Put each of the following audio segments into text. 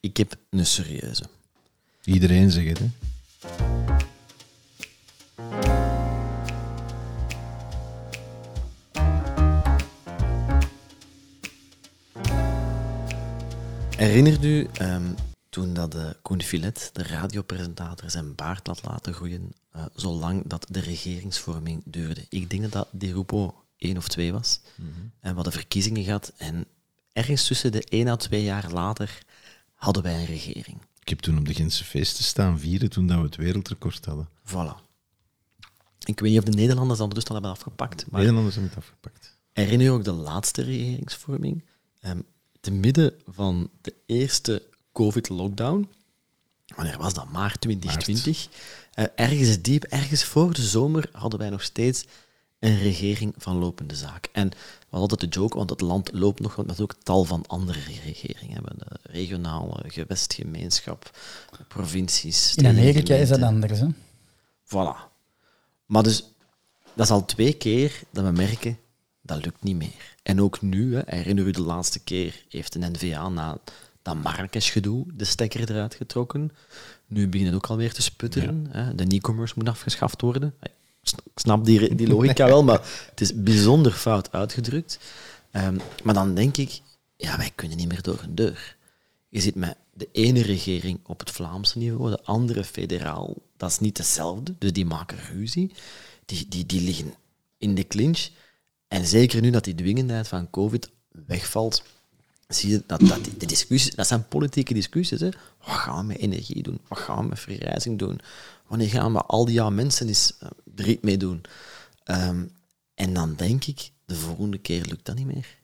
Ik heb een serieuze. Iedereen zegt het, hè? Herinnert u ehm, toen dat de Koen Filet, de radiopresentator, zijn baard had laten groeien, uh, zolang dat de regeringsvorming duurde? Ik denk dat dat Di Rupo één of twee was. En we hadden verkiezingen gehad en ergens tussen de één à twee jaar later hadden wij een regering. Ik heb toen op de Gentse feesten staan vieren toen dat we het wereldrecord hadden. Voilà. Ik weet niet of de Nederlanders dan dus al hebben afgepakt. Maar Nederlanders hebben het afgepakt. herinner je ook de laatste regeringsvorming? Ehm, te midden van de eerste COVID-lockdown, wanneer was dat? Maart 2020. Eh, ergens diep, ergens voor de zomer, hadden wij nog steeds een regering van lopende zaak. En hadden altijd de joke, want het land loopt nog met ook tal van andere regeringen. Hebben de regionale gewestgemeenschap, provincies. In Amerika is dat anders, hè? Voilà. Maar dus, dat is al twee keer dat we merken, dat lukt niet meer. En ook nu, hè, herinner u de laatste keer, heeft de NVA na dat Marrakesh-gedoe de stekker eruit getrokken. Nu begint het ook alweer te sputteren. Hè. De e-commerce moet afgeschaft worden. Ik sn- ik snap die, die logica wel, maar het is bijzonder fout uitgedrukt. Ehm, maar dan denk ik, ja, wij kunnen niet meer door een deur. Je zit met de ene regering op het Vlaamse niveau, de andere federaal. Dat is niet hetzelfde, dus die maken ruzie. Die, die, die liggen in de clinch. En zeker nu dat die dwingendheid van COVID wegvalt, zie je dat, dat de discussies, dat zijn politieke discussies. Hè. Wat gaan we met energie doen? Wat gaan we met vergrijzing doen? Wanneer gaan we al die ja, mensen eens uh, iets mee doen? Ehm, en dan denk ik, de volgende keer lukt dat niet meer.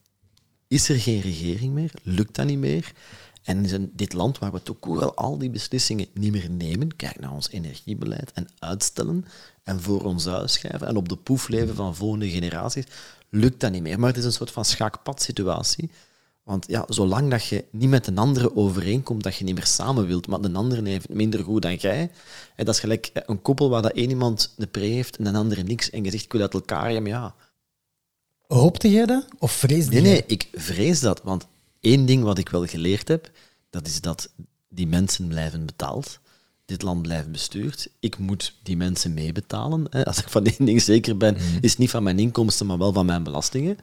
Is er geen regering meer? Lukt dat niet meer? En een, dit land waar we toch wel al die beslissingen niet meer nemen, kijk naar ons energiebeleid en uitstellen en voor ons uitschrijven en op de poef leven van volgende generaties, lukt dat niet meer. Maar het is een soort van schaakpad-situatie. Want ja, zolang dat je niet met een andere overeenkomt dat je niet meer samen wilt, maar de andere heeft het minder goed dan jij, hè, dat is gelijk een koppel waar dat één iemand de pre heeft en een andere niks, en je zegt ik wil uit elkaar, ja, maar ja, Hoopte jij dat? Of vreesde Nee, jij? nee, ik vrees dat. Want één ding wat ik wel geleerd heb, dat is dat die mensen blijven betaald. Dit land blijft bestuurd. Ik moet die mensen meebetalen. Als ik van één ding zeker ben, is het niet van mijn inkomsten, maar wel van mijn belastingen.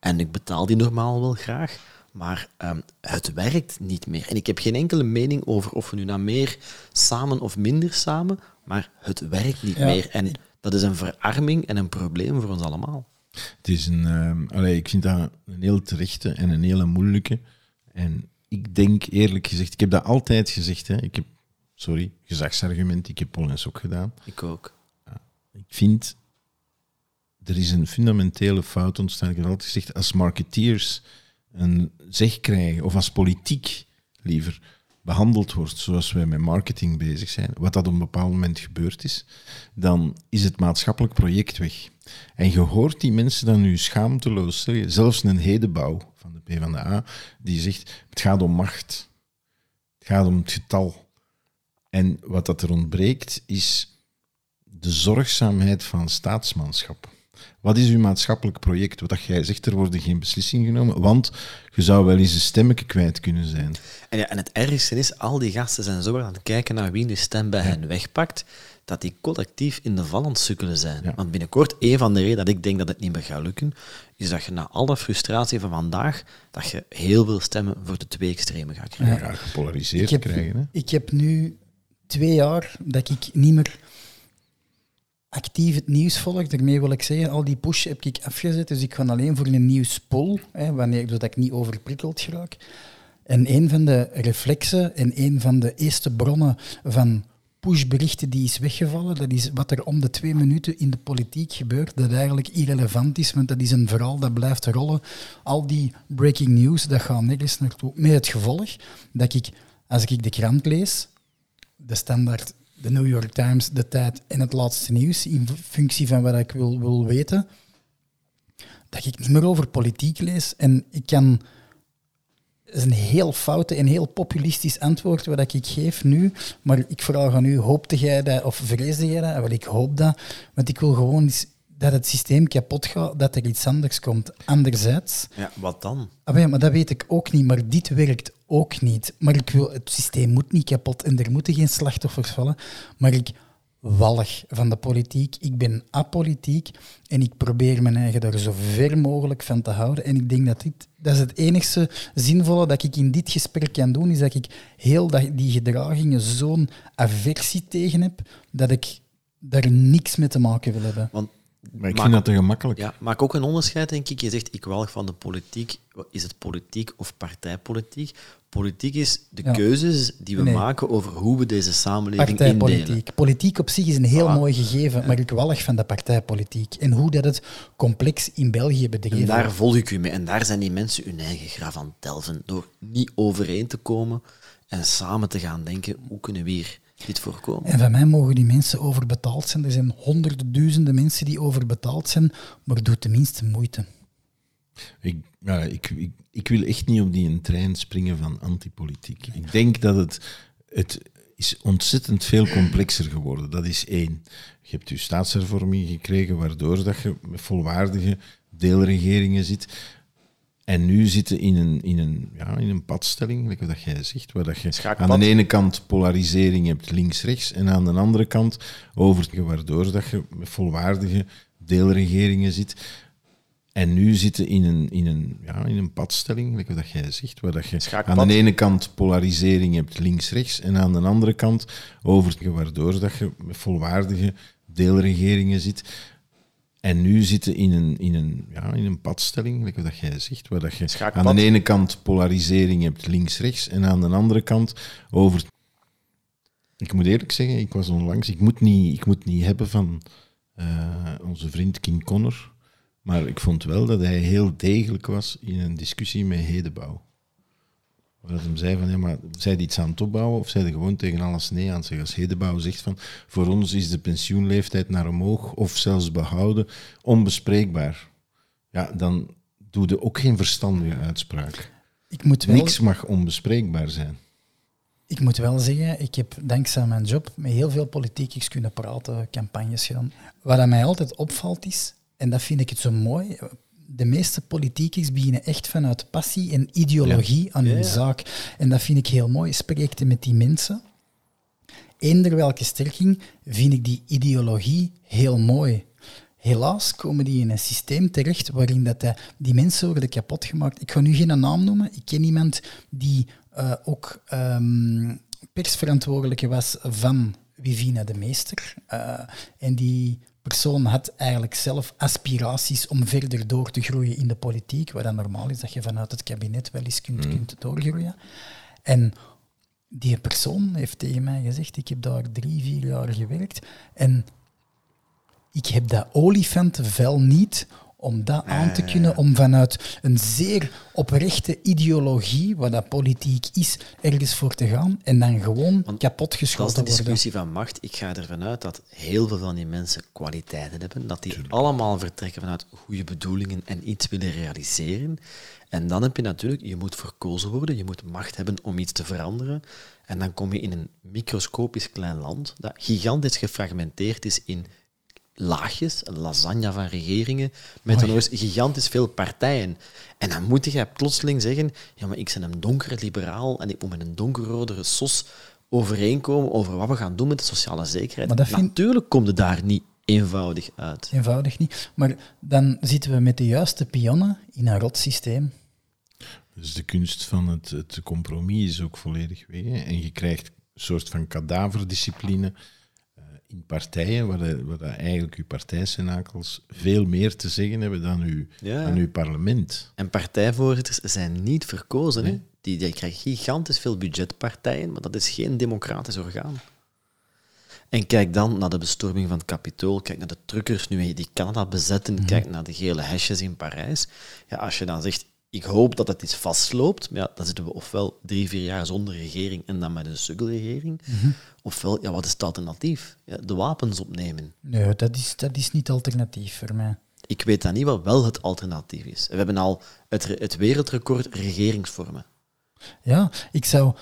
En ik betaal die normaal wel graag. Maar ehm, het werkt niet meer. En ik heb geen enkele mening over of we nu naar meer samen of minder samen, maar het werkt niet Ja. meer. En dat is een verarming en een probleem voor ons allemaal. Het is een, ehm, allee, ik vind dat een heel terechte en een hele moeilijke. En ik denk eerlijk gezegd, ik heb dat altijd gezegd. Hè. Ik heb, sorry, gezagsargument, ik heb Pollens ook gedaan. Ik ook. Ik vind, er is een fundamentele fout ontstaan. Ik heb altijd gezegd, als marketeers een zeg krijgen, of als politiek liever, behandeld wordt zoals wij met marketing bezig zijn, wat dat op een bepaald moment gebeurd is, dan is het maatschappelijk project weg. En je hoort die mensen dan nu schaamteloos zeggen, zelfs een hedebouw van de PvdA, die zegt, het gaat om macht. Het gaat om het getal. En wat dat er ontbreekt, is de zorgzaamheid van staatsmanschap. Wat is uw maatschappelijk project? Wat dat jij zegt, er worden geen beslissingen genomen, want je zou wel eens een stemmetje kwijt kunnen zijn. En, ja, en het ergste is, al die gasten zijn zo aan het kijken naar wie de stem bij hen wegpakt, dat die collectief in de val aan het sukkelen zijn. Ja. Want binnenkort, een van de redenen dat ik denk dat het niet meer gaat lukken, is dat je na alle frustratie van vandaag, dat je heel veel stemmen voor de twee extremen gaat Je krijgen. gaat gepolariseerd ik, heb, krijgen. Hè? ik heb nu twee jaar dat ik niet meer actief het nieuws volg. Daarmee wil ik zeggen, al die push heb ik afgezet. Dus ik ga alleen voor een nieuwspol, hè, wanneer, zodat ik niet overprikkeld raak. En een van de reflexen en een van de eerste bronnen van pushberichten die is weggevallen, dat is wat er om de twee minuten in de politiek gebeurt, dat eigenlijk irrelevant is, want dat is een verhaal dat blijft rollen. Al die breaking news, dat gaat nergens naartoe. Met het gevolg dat ik, als ik de krant lees, de Standaard, de New York Times, de Tijd en het laatste nieuws, in functie van wat ik wil, wil weten, dat ik niet meer over politiek lees. En ik kan... Dat is een heel foute en heel populistisch antwoord wat ik geef nu. Maar ik vraag aan u, hoopte jij dat of vreesde jij dat? Wel, ik hoop dat. Want ik wil gewoon eens dat het systeem kapot gaat, dat er iets anders komt. Anderzijds, Ja, wat dan? ah, ja, maar dat weet ik ook niet, maar dit werkt ook niet. Maar ik wil, het systeem moet niet kapot en er moeten geen slachtoffers vallen, maar ik walg van de politiek. Ik ben apolitiek en ik probeer mijn eigen daar zo ver mogelijk van te houden. En ik denk dat dit, dat is het enigste zinvolle dat ik in dit gesprek kan doen, is dat ik heel die gedragingen zo'n aversie tegen heb, dat ik daar niks mee te maken wil hebben. Want Maar ik maak vind dat te gemakkelijk. Ja, maak ook een onderscheid, denk ik. Je zegt, ik walg van de politiek. Is het politiek of partijpolitiek? Politiek is de Ja. keuzes die we Nee. maken over hoe we deze samenleving indelen. Partijpolitiek. Politiek op zich is een heel Voilà. mooi gegeven, maar ik walg van de partijpolitiek. En hoe dat het complex in België bedreven En daar volg ik u mee. En daar zijn die mensen hun eigen graf aan het delven. Door niet overeen te komen en samen te gaan denken, hoe kunnen we hier dit voorkomen? En van mij mogen die mensen overbetaald zijn. Er zijn honderden, duizenden mensen die overbetaald zijn, maar doe tenminste moeite. Ik, ja, ik, ik, ik wil echt niet op die een trein springen van antipolitiek. Ik denk dat het, het is ontzettend veel complexer geworden. Dat is één. Je hebt je staatshervorming gekregen, waardoor dat je met volwaardige deelregeringen zit. En nu zitten in een, in een, ja, in een padstelling, gelijk wat jij zegt, waar dat je Schaakpad. aan de ene kant polarisering hebt links-rechts en aan de andere kant over, waardoor dat je met volwaardige deelregeringen zit. En nu zitten in een, in een, ja, in een padstelling, gelijk wat jij zegt, waar dat je Schaakpad. aan de ene kant polarisering hebt links-rechts en aan de andere kant over, waardoor dat je met volwaardige deelregeringen zit. En nu zitten in een, in een, ja, in een padstelling, gelijk wat jij zegt, waar dat je Schaakpad. aan de ene kant polarisering hebt links-rechts en aan de andere kant over. Ik moet eerlijk zeggen, ik was onlangs, ik moet niet, ik moet niet hebben van eh, onze vriend King Connor, maar ik vond wel dat hij heel degelijk was in een discussie met Hedebouw. Waar dat hem zei van, ja, maar zij die iets aan het opbouwen of zij er gewoon tegen alles nee aan zeggen. Als Hedebouw zegt van, voor ons is de pensioenleeftijd naar omhoog of zelfs behouden onbespreekbaar. Ja, dan doe je ook geen verstandige uitspraak. Ik moet wel, Niks mag onbespreekbaar zijn. ik moet wel zeggen, ik heb dankzij mijn job met heel veel politiekers kunnen praten, campagnes gedaan. Wat aan mij altijd opvalt is, en dat vind ik het zo mooi, de meeste politiekers beginnen echt vanuit passie en ideologie aan hun Ja, ja. zaak. En dat vind ik heel mooi. Spreek met die mensen. Eender welke sterking vind ik die ideologie heel mooi. Helaas komen die in een systeem terecht waarin dat eh, die mensen worden kapot gemaakt. Ik ga nu geen naam noemen. Ik ken iemand die eh, ook ehm, persverantwoordelijke was van Vivina de Meester. Eh, en die persoon had eigenlijk zelf aspiraties om verder door te groeien in de politiek, wat dan normaal is dat je vanuit het kabinet wel eens kunt, kunt doorgroeien. En die persoon heeft tegen mij gezegd, ik heb daar drie, vier jaar gewerkt en ik heb dat olifantenvel niet om dat aan te kunnen, om vanuit een zeer oprechte ideologie, wat dat politiek is, ergens voor te gaan en dan gewoon kapot Dat is de worden. discussie van macht. Ik ga ervan uit dat heel veel van die mensen kwaliteiten hebben, dat die allemaal vertrekken vanuit goede bedoelingen en iets willen realiseren. En dan heb je natuurlijk, je moet verkozen worden, je moet macht hebben om iets te veranderen. En dan kom je in een microscopisch klein land dat gigantisch gefragmenteerd is in laagjes, een lasagne van regeringen, met dan gigantisch veel partijen. En dan moet je plotseling zeggen, ja, maar ik ben een donkere liberaal en ik moet met een donkerrodere sos overeenkomen over wat we gaan doen met de sociale zekerheid. Maar dat vind- Natuurlijk komt het daar niet eenvoudig uit. Eenvoudig niet. Maar dan zitten we met de juiste pionnen in een rot systeem. Dus de kunst van het, het compromis is ook volledig weg. hè. En je krijgt een soort van kadaverdiscipline in partijen, waar, de- waar dat eigenlijk je partijsenakels veel meer te zeggen hebben dan uw, Ja. dan uw parlement. En partijvoorzitters zijn niet verkozen. Hè? Die, die krijgen gigantisch veel budgetpartijen, maar dat is geen democratisch orgaan. En kijk dan naar de bestorming van het Capitool, kijk naar de truckers nu die Canada bezetten, kijk naar de gele hesjes in Parijs. Ja, als je dan zegt, ik hoop dat het iets vastloopt, maar ja, dan zitten we ofwel drie, vier jaar zonder regering en dan met een sukkelregering, ofwel, ja, wat is het alternatief? Ja, de wapens opnemen. Nee, dat is, dat is niet alternatief voor mij. Ik weet dan niet wat wel het alternatief is. We hebben al het, het wereldrecord regeringsvormen. Ja, ik zou...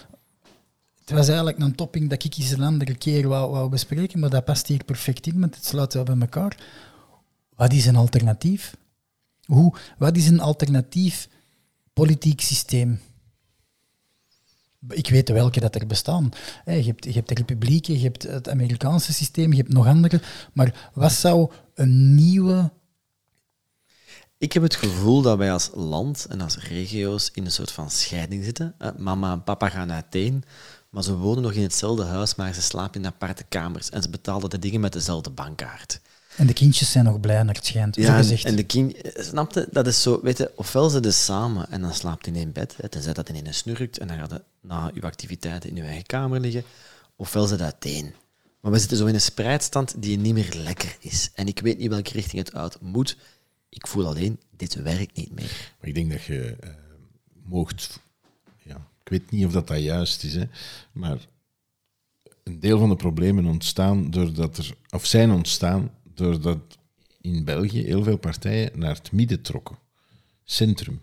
Het was eigenlijk een topping dat ik eens een andere keer wou, wou bespreken, maar dat past hier perfect in, want het sluit wel bij elkaar. Wat is een alternatief? Hoe, wat is een alternatief politiek systeem? Ik weet welke dat er bestaan. Je hebt, je hebt de republieken, je hebt het Amerikaanse systeem, je hebt nog andere. Maar wat zou een nieuwe ik heb het gevoel dat wij als land en als regio's in een soort van scheiding zitten. Mama en papa gaan uiteen, maar ze wonen nog in hetzelfde huis, maar ze slapen in aparte kamers en ze betalen de dingen met dezelfde bankkaart. En de kindjes zijn nog blij naar het schijnt, ja, gezegd. En de kind, snapte, dat is zo, weet je, ofwel ze dus samen en dan slaapt in één bed, hè, tenzij dat in een snurkt en dan gaat het na uw activiteiten in uw eigen kamer liggen, ofwel ze uiteen. Maar we zitten zo in een spreidstand die niet meer lekker is. En ik weet niet welke richting het uit moet. Ik voel alleen, dit werkt niet meer. Maar ik denk dat je uh, moogt... Ja, ik weet niet of dat, dat juist is, hè, maar een deel van de problemen ontstaan doordat er... Of zijn ontstaan doordat in België heel veel partijen naar het midden trokken. Centrum.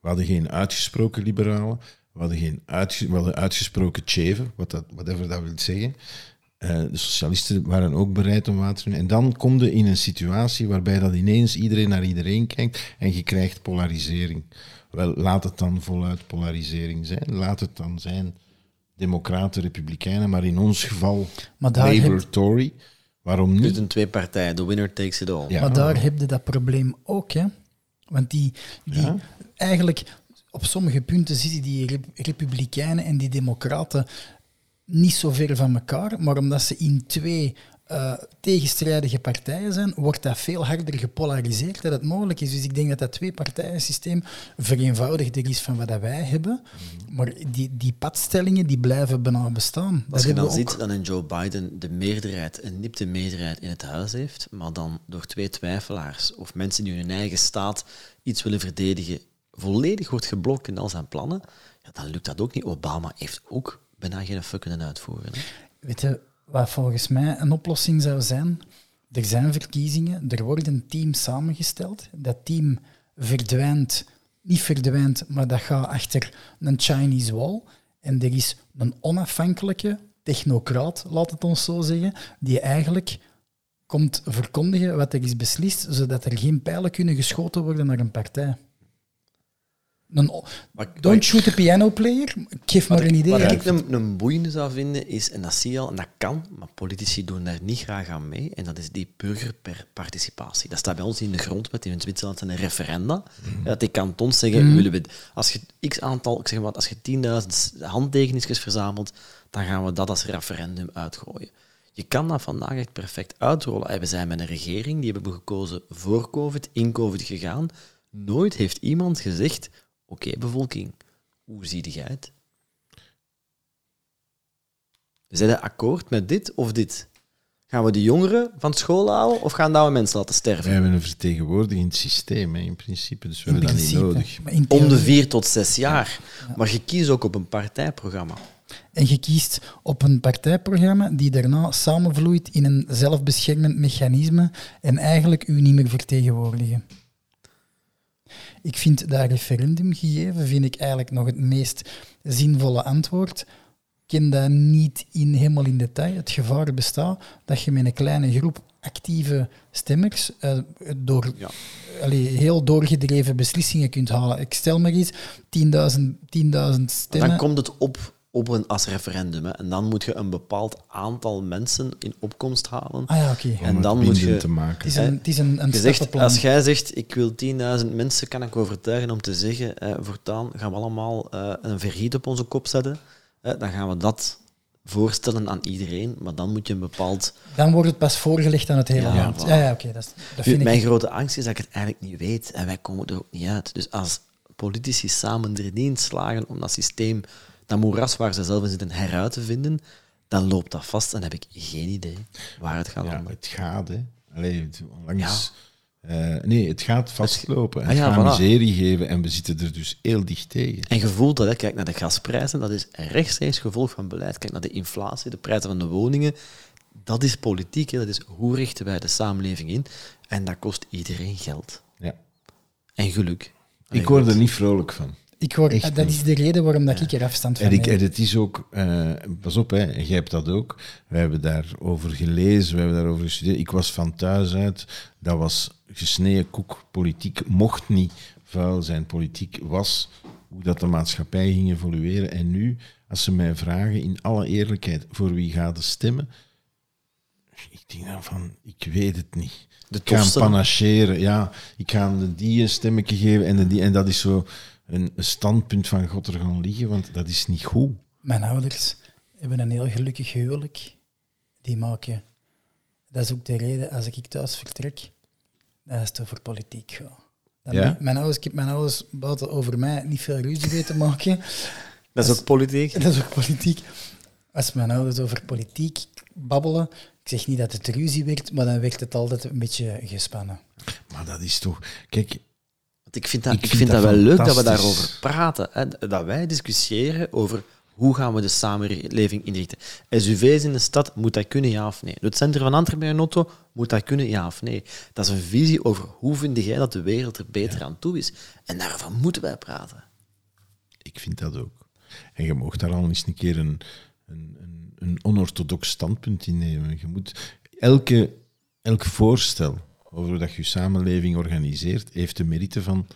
We hadden geen uitgesproken liberalen, we hadden, geen uitges we hadden uitgesproken tjeven, wat dat, whatever dat wil zeggen. Uh, de socialisten waren ook bereid om water te doen. En dan kom je in een situatie waarbij dat ineens iedereen naar iedereen kijkt en je krijgt polarisering. Wel, laat het dan voluit polarisering zijn. Laat het dan zijn democraten, republikeinen, maar in ons geval Labour, Tory. Waarom niet? Dus een twee partijen, de winner takes it all. Ja. Maar daar heb je dat probleem ook, hè. Want die, die eigenlijk op sommige punten zitten die republikeinen en die democraten niet zo ver van elkaar, maar omdat ze in twee uh, tegenstrijdige partijen zijn, wordt dat veel harder gepolariseerd dat het mogelijk is. Dus ik denk dat dat twee-partijen-systeem vereenvoudigder is van wat wij hebben. Maar die, die padstellingen die blijven bijna bestaan. Als je dan ziet dat een Joe Biden de meerderheid, een nipte meerderheid in het huis heeft, maar dan door twee twijfelaars of mensen die hun eigen staat iets willen verdedigen, volledig wordt geblokt in al zijn plannen, ja, dan lukt dat ook niet. Obama heeft ook bijna geen fuck kunnen uitvoeren. Hè? Weet je, wat volgens mij een oplossing zou zijn? Er zijn verkiezingen, er wordt een team samengesteld. Dat team verdwijnt, niet verdwijnt, maar dat gaat achter een Chinese wall. En er is een onafhankelijke technocraat, laat het ons zo zeggen, die eigenlijk komt verkondigen wat er is beslist, zodat er geen pijlen kunnen geschoten worden naar een partij. Een, don't shoot a piano player. Geef maar een idee. Wat ik een, een boeiende zou vinden is, en dat zie je al, en dat kan, maar politici doen daar niet graag aan mee, en dat is die burgerparticipatie. Dat staat bij ons in de grondwet, in Zwitserland zijn een referenda. Mm. Dat die kantons zeggen, mm. willen we, als je x aantal, ik zeg wat, als je 10.000 handtekeningsjes verzamelt, dan gaan we dat als referendum uitgooien. Je kan dat vandaag echt perfect uitrollen. we zijn met een regering, die hebben we gekozen voor COVID, in COVID gegaan. Nooit heeft iemand gezegd, Oké, bevolking, hoe zie jij het? Zijn je akkoord met dit of dit? Gaan we de jongeren van school houden of gaan we mensen laten sterven? We hebben een vertegenwoordigend systeem in principe, dus we hebben dat niet nodig. Om de vier tot zes jaar. Maar je kiest ook op een partijprogramma. En je kiest op een partijprogramma die daarna samenvloeit in een zelfbeschermend mechanisme en eigenlijk u niet meer vertegenwoordigen. Ik vind dat referendum gegeven vind ik eigenlijk nog het meest zinvolle antwoord. Ik ken dat niet in, helemaal in detail. Het gevaar bestaat dat je met een kleine groep actieve stemmers uh, door ja. heel doorgedreven beslissingen kunt halen. Ik stel maar eens 10.000 stemmen. Dan komt het op op een, als referendum. Hè. En dan moet je een bepaald aantal mensen in opkomst halen. Ah ja, oké. En dan moet je... Te maken. Het is een, het is een, een zegt, Als jij zegt, ik wil 10.000 mensen, kan ik overtuigen om te zeggen, eh, voortaan gaan we allemaal uh, een vergiet op onze kop zetten. Eh, dan gaan we dat voorstellen aan iedereen, maar dan moet je een bepaald... Dan wordt het pas voorgelegd aan het hele land. Ja, ja, oké. dat, dat vind Mijn grote angst is dat ik het eigenlijk niet weet en wij komen er ook niet uit. Dus als politici samen er niet in slagen om dat systeem dat moeras waar ze zelf in zitten heruit te vinden, dan loopt dat vast en heb ik geen idee waar het gaat ja, Het gaat, hè. Allee, langs... Uh, nee, het gaat vastlopen. Het ah, ja, gaat voilà. miserie geven en we zitten er dus heel dicht tegen. En gevoel dat, hè, kijk naar de gasprijzen, dat is rechtstreeks gevolg van beleid. Kijk naar de inflatie, de prijzen van de woningen. Dat is politiek, hè. dat is hoe richten wij de samenleving in. En dat kost iedereen geld. Ja. En geluk. ik word er niet vrolijk van. Ik hoor, Echt dat is de reden waarom dat ik er afstand van En, ik, neem. en het is ook, eh, pas op, hè, jij hebt dat ook. Wij hebben daarover gelezen, we hebben daarover gestudeerd. Ik was van thuis uit, dat was gesneden koek. Politiek mocht niet vuil zijn. Politiek was hoe dat de maatschappij ging evolueren. En nu, als ze mij vragen, in alle eerlijkheid, voor wie gaat de stemmen? Ik denk dan van, ik weet het niet. De Ik ga hem panacheren, ja. Ik ga hem de die een stemmetje geven en, de die, en dat is zo een een standpunt van God er gaan liggen, want dat is niet goed. Mijn ouders hebben een heel gelukkig huwelijk. Die maken. Dat is ook de reden als ik thuis vertrek, dat is het over politiek Ja? Mijn ouders, ik heb mijn ouders buiten over mij niet veel ruzie weten maken. Dat is ook politiek. Dat is ook politiek. Als mijn ouders over politiek babbelen, ik zeg niet dat het ruzie werd, maar dan werd het altijd een beetje gespannen. Maar dat is toch... Kijk, Want ik vind dat, Ik ik vind dat dat, wel leuk dat we daarover praten. Hè? Dat wij discussiëren over hoe gaan we de samenleving inrichten. SUV's in de stad, moet dat kunnen, ja of nee? Het centrum van Antwerpen een auto, moet dat kunnen, ja of nee? Dat is een visie over hoe vind jij dat de wereld er beter aan toe is. En daarvan moeten wij praten. ik vind dat ook. En je mag daar al eens een keer een, een, een, een onorthodox standpunt in nemen. Je moet elke, elk voorstel over hoe dat je samenleving organiseert, heeft de merite van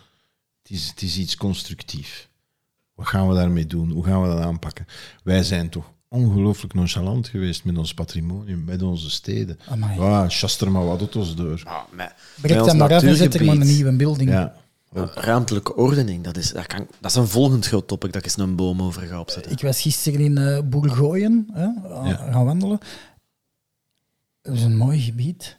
het is, het is iets constructief. Wat gaan we daarmee doen? Hoe gaan we dat aanpakken? Wij zijn toch ongelooflijk nonchalant geweest met ons patrimonium, met onze steden. Amai. Ja, chast er maar wat uit ons door. Ja, met, Breek dat maar af en zet er maar een nieuwe building. Ja, Ja, ruimtelijke ordening, dat is, dat, kan, dat is een volgend groot topic dat ik eens een boom over ga opzetten. Ik was gisteren in eh hè, Ja. gaan wandelen. Het is een mooi gebied,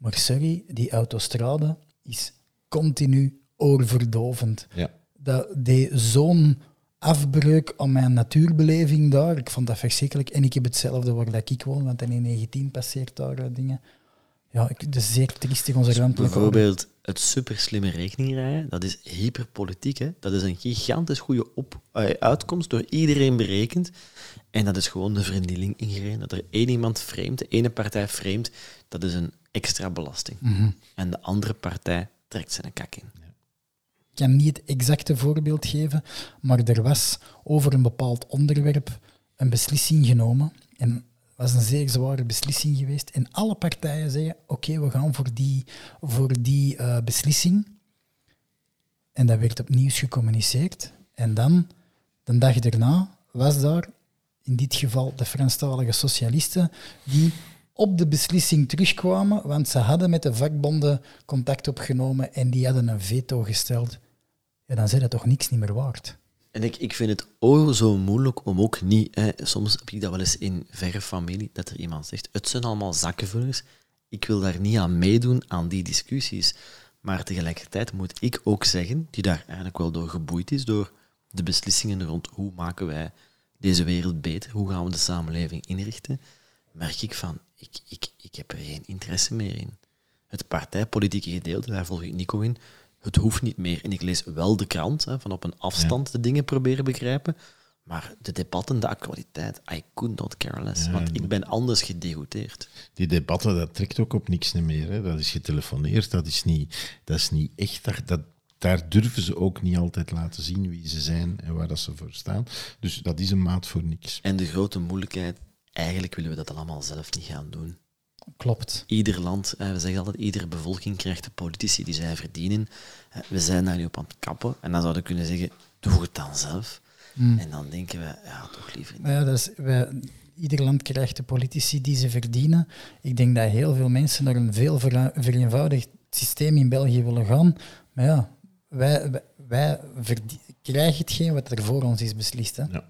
maar sorry, die autostrade is continu oorverdovend. ja. Dat deed zo'n afbreuk aan mijn natuurbeleving daar. Ik vond dat verschrikkelijk. En ik heb hetzelfde waar dat ik woon, want in 19 passeert daar eh, dingen. Ja, ik, het is zeer triestig, onze ruimtelijke ordening. Bijvoorbeeld het superslimme rekeningrijden, dat is hyperpolitiek. Hè? Dat is een gigantisch goede op, eh, uitkomst, door iedereen berekend. En dat is gewoon de vernieling ingereden. Dat er één iemand framet, de ene partij framet, dat is een extra belasting. En de andere partij trekt zijn kak in. Ik kan niet het exacte voorbeeld geven, maar er was over een bepaald onderwerp een beslissing genomen. En was een zeer zware beslissing geweest. En alle partijen zeiden, oké, we gaan voor die, voor die eh, beslissing. En dat werd opnieuw gecommuniceerd. En dan, de dag daarna, was daar in dit geval de Franstalige socialisten die op de beslissing terugkwamen, want ze hadden met de vakbonden contact opgenomen en die hadden een veto gesteld. Ja, dan zijn dat toch niks niet meer waard. En ik, ik vind het oh zo moeilijk om ook niet... Hè, soms heb ik dat wel eens in verre familie, dat er iemand zegt, het zijn allemaal zakkenvullers, ik wil daar niet aan meedoen, aan die discussies. Maar tegelijkertijd moet ik ook zeggen, die daar eigenlijk wel door geboeid is, door de beslissingen rond hoe maken wij deze wereld beter, hoe gaan we de samenleving inrichten, merk ik van, ik, ik, ik heb er geen interesse meer in. Het partijpolitieke gedeelte, daar volg ik Nico in, het hoeft niet meer. En ik lees wel de krant, hè, van op een afstand de dingen proberen begrijpen, maar de debatten, de actualiteit, I could not care less, Ja, want ik ben anders gedegoûteerd. Die debatten, dat trekt ook op niks meer. Hè. Dat is getelefoneerd, dat is niet, dat is niet echt. Daar, dat, daar durven ze ook niet altijd laten zien wie ze zijn en waar dat ze voor staan. Dus dat is een maat voor niks. En de grote moeilijkheid, eigenlijk willen we dat allemaal zelf niet gaan doen. Klopt. Ieder land, eh, we zeggen altijd, iedere bevolking krijgt de politici die zij verdienen. Eh, We zijn daar nu op aan het kappen. En dan zouden we kunnen zeggen, doe het dan zelf. En dan denken we, ja, toch liever niet. Maar ja, dat is, wij, ieder land krijgt de politici die ze verdienen. Ik denk dat heel veel mensen naar een veel vereenvoudigd systeem in België willen gaan. Maar ja, wij, wij, wij krijgen hetgeen wat er voor ons is beslist. Hè. Ja.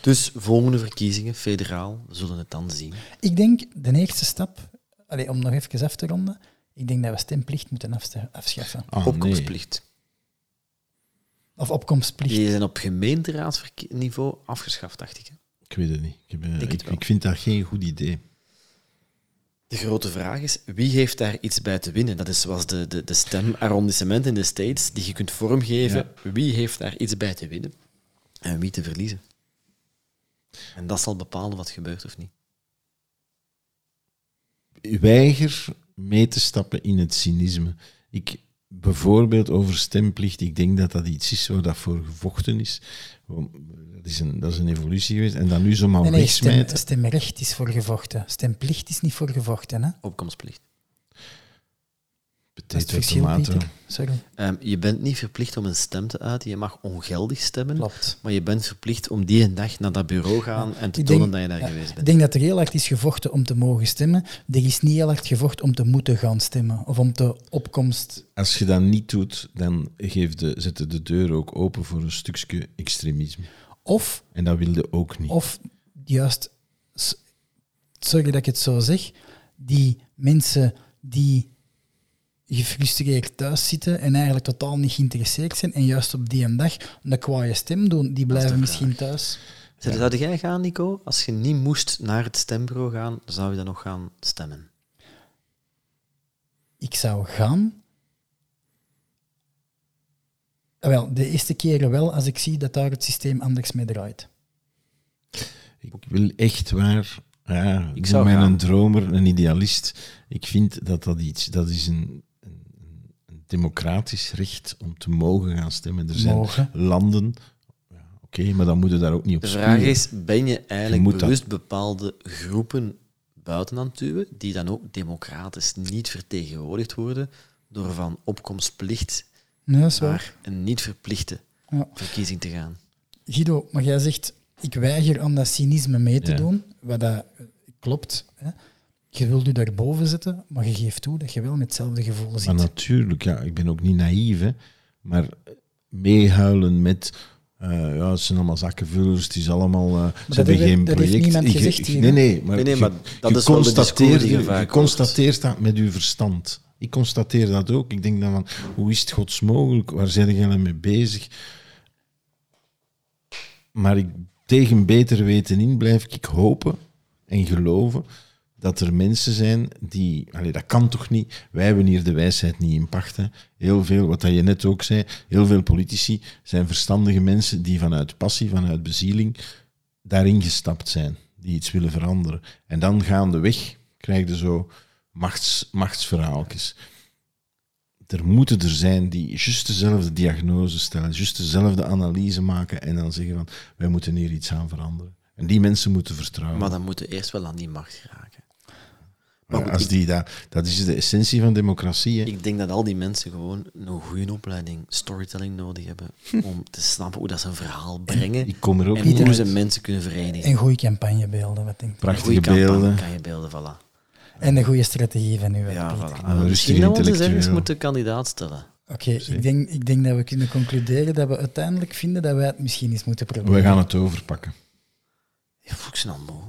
Dus volgende verkiezingen, federaal, we zullen het dan zien. Ik denk, de eerste stap, allee, om nog even af te ronden, ik denk dat we stemplicht moeten afschaffen. Ah, Opkomstplicht. Of opkomstplicht. Die zijn op gemeenteraadsniveau afgeschaft, dacht ik. hè. Ik weet het niet. Ik, heb, eh, het ik, vind dat geen goed idee. De grote vraag is, wie heeft daar iets bij te winnen? Dat is zoals de, de, de stemarrondissement in de States, die je kunt vormgeven. Wie heeft daar iets bij te winnen en wie te verliezen? En dat zal bepalen wat gebeurt of niet. weiger mee te stappen in het cynisme. Ik, bijvoorbeeld over stemplicht, ik denk dat dat iets is waar dat voor gevochten is. Dat is een, dat is een evolutie geweest. En dan nu zomaar Nee, nee, stem, stemrecht is voor gevochten. Stemplicht is niet voor gevochten. Hè? Opkomstplicht. Potato, Ehm, je bent niet verplicht om een stem te uiten. Je mag ongeldig stemmen. klopt. Maar je bent verplicht om die een dag naar dat bureau gaan en te Ik tonen dat je daar ja, geweest Ik bent. denk dat er heel hard is gevochten om te mogen stemmen. Er is niet heel hard gevochten om te moeten gaan stemmen. Of om de opkomst... Als je dat niet doet, dan geeft de, zet je de deur ook open voor een stukje extremisme. Of, En dat wilde ook niet. of juist... Sorry dat ik het zo zeg. Die mensen die gefrustreerd thuis zitten en eigenlijk totaal niet geïnteresseerd zijn en juist op die een dag een kwaaie stem doen, die blijven misschien thuis. Zou zou jij gaan, Nico? Als je niet moest naar het stembureau gaan, zou je dan nog gaan stemmen? Ik zou gaan. Ah, Wel, de eerste keren wel als ik zie dat daar het systeem anders mee draait. Ik wil echt waar. Ja, ik zou ben een dromer, een idealist. Ik vind dat dat iets, dat is een democratisch recht om te mogen gaan stemmen. Er zijn Mogen. landen, ja, oké, maar dan moeten we daar ook niet op De vraag is, ben je eigenlijk Je moet dat- bewust bepaalde groepen buiten aan het duwen, die dan ook democratisch niet vertegenwoordigd worden, door van opkomstplicht Nee, dat is waar. naar een niet verplichte Ja. verkiezing te gaan? Guido, maar jij zegt, ik weiger aan dat cynisme mee te Ja. doen. Wat dat klopt. Hè. Je wilt je daarboven zetten, maar je geeft toe dat je wel met hetzelfde gevoel Maar zit. natuurlijk, ja, ik ben ook niet naïef, hè, maar meehuilen met. eh, ja, het zijn allemaal zakkenvullers, het is allemaal. eh, ze hebben geen dat heeft project. niemand Ik- gezegd ik- hier, nee, nee, maar, Nee, nee, je- maar dat je is constateert, je constateert dat met je verstand. Ik constateer dat ook. Ik denk dan van, hoe is het gods mogelijk? Waar zijn jullie mee bezig? Maar ik, tegen beter weten in blijf ik hopen en geloven dat er mensen zijn die... Dat kan toch niet? Wij hebben hier de wijsheid niet in pacht. Hè. Heel veel, wat je net ook zei, heel veel politici zijn verstandige mensen die vanuit passie, vanuit bezieling daarin gestapt zijn. Die iets willen veranderen. En dan gaandeweg krijg je zo machts, machtsverhaaltjes. Er moeten er zijn die juist dezelfde diagnose stellen, juist dezelfde analyse maken en dan zeggen van, wij moeten hier iets aan veranderen. En die mensen moeten vertrouwen. Maar dan moeten eerst wel aan die macht geraken. Maar als die dat, dat is de essentie van democratie. Hè. Ik denk dat al die mensen gewoon een goede opleiding storytelling nodig hebben om te snappen hoe dat ze een verhaal brengen Ik kom er ook en niet hoe uit. ze mensen kunnen verenigen. En goede campagnebeelden, wat denk ik. Prachtige Goede campagne, beelden. kan je beelden, voilà. En een goede strategie van u. Ja, voilà. rustige Misschien dat we ergens moeten kandidaat stellen. Oké, ik, denk, ik denk dat we kunnen concluderen dat we uiteindelijk vinden dat wij het misschien eens moeten proberen. We gaan het overpakken. Ja, ik moe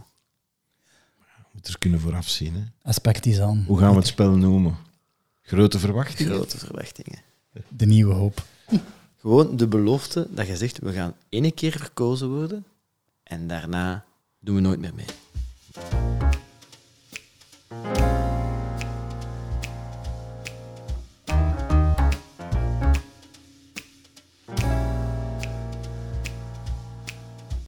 er kunnen vooraf zien. Hè. Aspect is aan. Hoe gaan we het spel noemen? Grote verwachtingen? Grote verwachtingen. De nieuwe hoop. Gewoon de belofte dat je zegt, we gaan één keer verkozen worden en daarna doen we nooit meer mee.